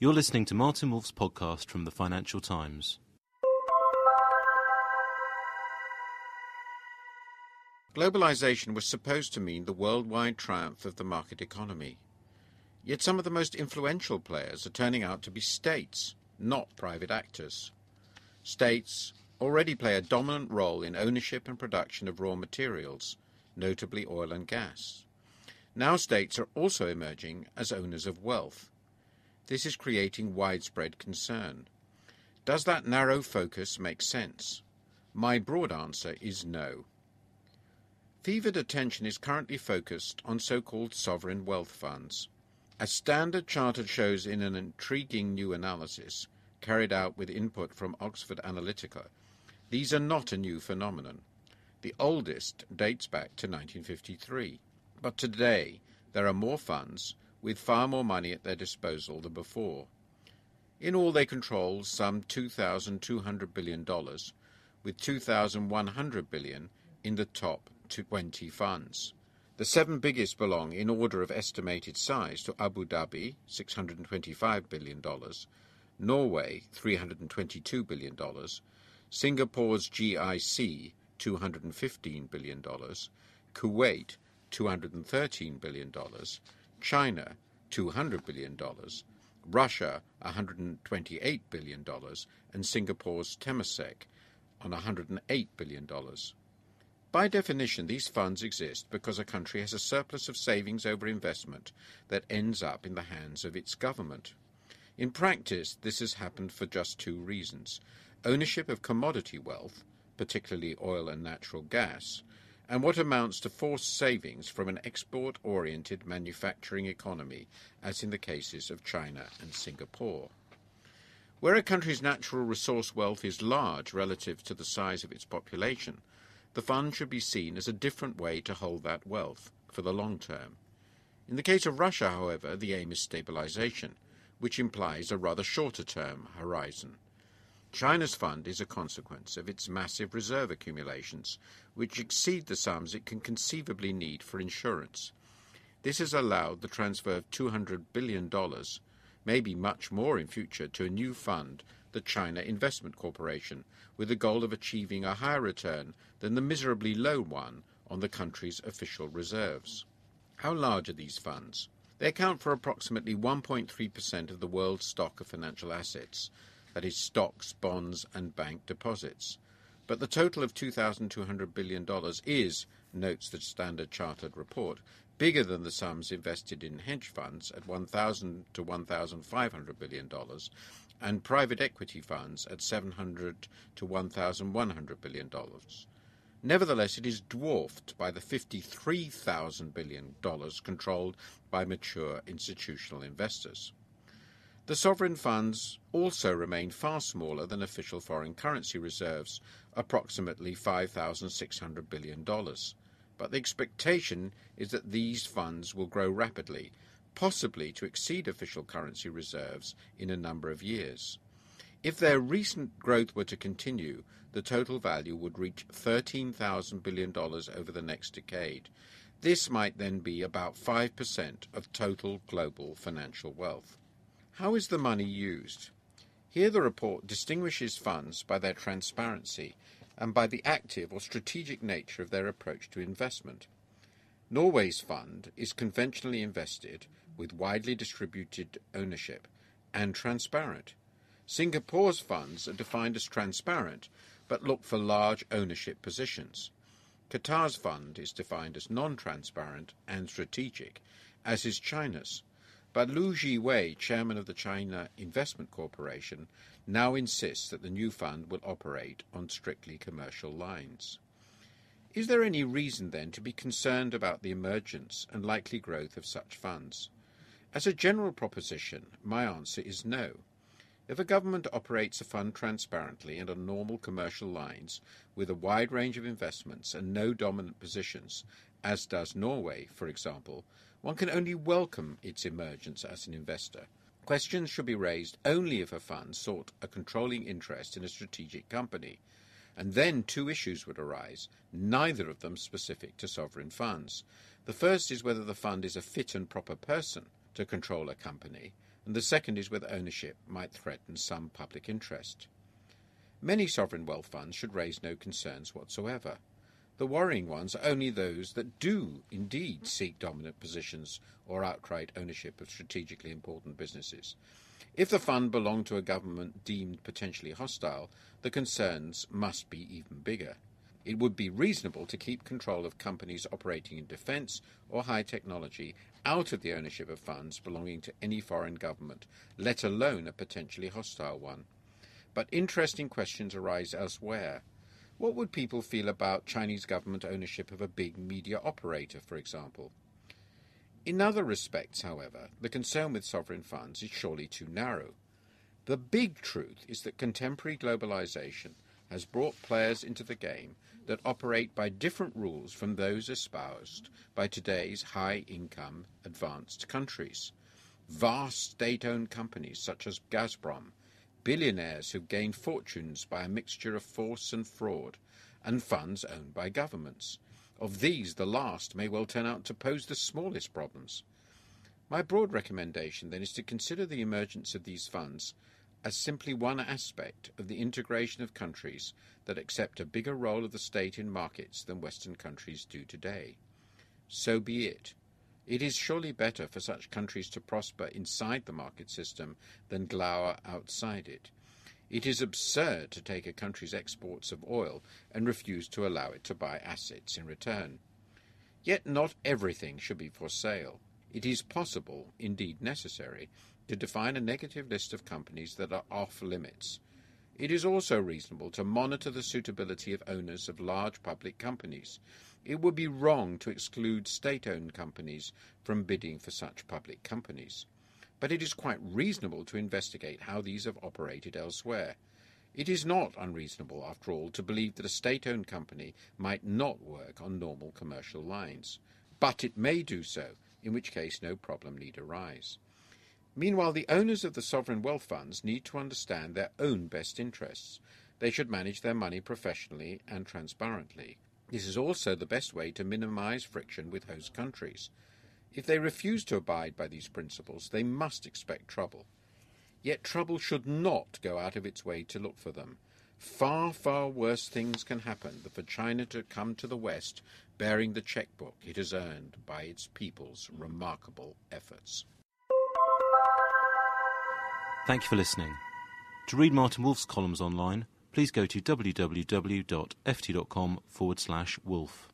You're listening to Martin Wolf's podcast from the Financial Times. Globalization was supposed to mean the worldwide triumph of the market economy. Yet some of the most influential players are turning out to be states, not private actors. States already play a dominant role in ownership and production of raw materials, notably oil and gas. Now states are also emerging as owners of wealth. This is creating widespread concern. Does that narrow focus make sense? My broad answer is no. Fevered attention is currently focused on so called sovereign wealth funds. As Standard Chartered shows in an intriguing new analysis carried out with input from Oxford Analytica, these are not a new phenomenon. The oldest dates back to 1953. But today, there are more funds with far more money at their disposal than before. In all, they control some $2,200 billion, with 2,100 billion in the top 20 funds. The seven biggest belong in order of estimated size to Abu Dhabi, $625 billion, Norway, $322 billion, Singapore's GIC, $215 billion, Kuwait, $213 billion, China, $200 billion, Russia, $128 billion, and Singapore's Temasek on $108 billion. By definition, these funds exist because a country has a surplus of savings over investment that ends up in the hands of its government. In practice, this has happened for just two reasons ownership of commodity wealth, particularly oil and natural gas, and what amounts to forced savings from an export oriented manufacturing economy, as in the cases of China and Singapore. Where a country's natural resource wealth is large relative to the size of its population, the fund should be seen as a different way to hold that wealth for the long term. In the case of Russia, however, the aim is stabilization, which implies a rather shorter term horizon. China's fund is a consequence of its massive reserve accumulations, which exceed the sums it can conceivably need for insurance. This has allowed the transfer of $200 billion, maybe much more in future, to a new fund, the China Investment Corporation, with the goal of achieving a higher return than the miserably low one on the country's official reserves. How large are these funds? They account for approximately 1.3% of the world's stock of financial assets, that is, stocks, bonds, and bank deposits. But the total of $2,200 billion is, notes the Standard Chartered report, bigger than the sums invested in hedge funds at 1,000 to $1,500 billion and private equity funds at 700 to $1,100 billion. Nevertheless, it is dwarfed by the $53,000 billion controlled by mature institutional investors. The sovereign funds also remain far smaller than official foreign currency reserves, approximately $5,600 billion. But the expectation is that these funds will grow rapidly, possibly to exceed official currency reserves in a number of years. If their recent growth were to continue, the total value would reach $13,000 billion over the next decade. This might then be about 5% of total global financial wealth. How is the money used? Here the report distinguishes funds by their transparency and by the active or strategic nature of their approach to investment. Norway's fund is conventionally invested with widely distributed ownership and transparent. Singapore's funds are defined as transparent but look for large ownership positions. Qatar's fund is defined as non transparent and strategic, as is China's. But Lou Jiwei, chairman of the China Investment Corporation, now insists that the new fund will operate on strictly commercial lines. Is there any reason then to be concerned about the emergence and likely growth of such funds? As a general proposition, my answer is no. If a government operates a fund transparently and on normal commercial lines, with a wide range of investments and no dominant positions, as does Norway, for example, one can only welcome its emergence as an investor. Questions should be raised only if a fund sought a controlling interest in a strategic company. And then two issues would arise, neither of them specific to sovereign funds. The first is whether the fund is a fit and proper person to control a company. and the second is whether ownership might threaten some public interest. Many sovereign wealth funds should raise no concerns whatsoever. The worrying ones are only those that do indeed seek dominant positions or outright ownership of strategically important businesses. If the fund belonged to a government deemed potentially hostile, the concerns must be even bigger. It would be reasonable to keep control of companies operating in defence or high technology out of the ownership of funds belonging to any foreign government, let alone a potentially hostile one. But interesting questions arise elsewhere. What would people feel about Chinese government ownership of a big media operator, for example? In other respects, however, the concern with sovereign funds is surely too narrow. The big truth is that contemporary globalization has brought players into the game that operate by different rules from those espoused by today's high income advanced countries. Vast state owned companies such as Gazprom billionaires who've gained fortunes by a mixture of force and fraud, and funds owned by governments. Of these, the last may well turn out to pose the smallest problems. My broad recommendation, then, is to consider the emergence of these funds as simply one aspect of the integration of countries that accept a bigger role of the state in markets than Western countries do today. So be it. It is surely better for such countries to prosper inside the market system than glower outside it. It is absurd to take a country's exports of oil and refuse to allow it to buy assets in return. Yet not everything should be for sale. It is possible, indeed necessary, to define a negative list of companies that are off limits. It is also reasonable to monitor the suitability of owners of large public companies it would be wrong to exclude state owned companies from bidding for such public companies. But it is quite reasonable to investigate how these have operated elsewhere. It is not unreasonable, after all, to believe that a state owned company might not work on normal commercial lines. But it may do so, in which case no problem need arise. Meanwhile, the owners of the sovereign wealth funds need to understand their own best interests. They should manage their money professionally and transparently. This is also the best way to minimize friction with host countries. If they refuse to abide by these principles, they must expect trouble. Yet trouble should not go out of its way to look for them. Far, far worse things can happen than for China to come to the West bearing the checkbook it has earned by its people's remarkable efforts. Thank you for listening. To read Martin Wolf's columns online, please go to www.ft.com forward slash wolf.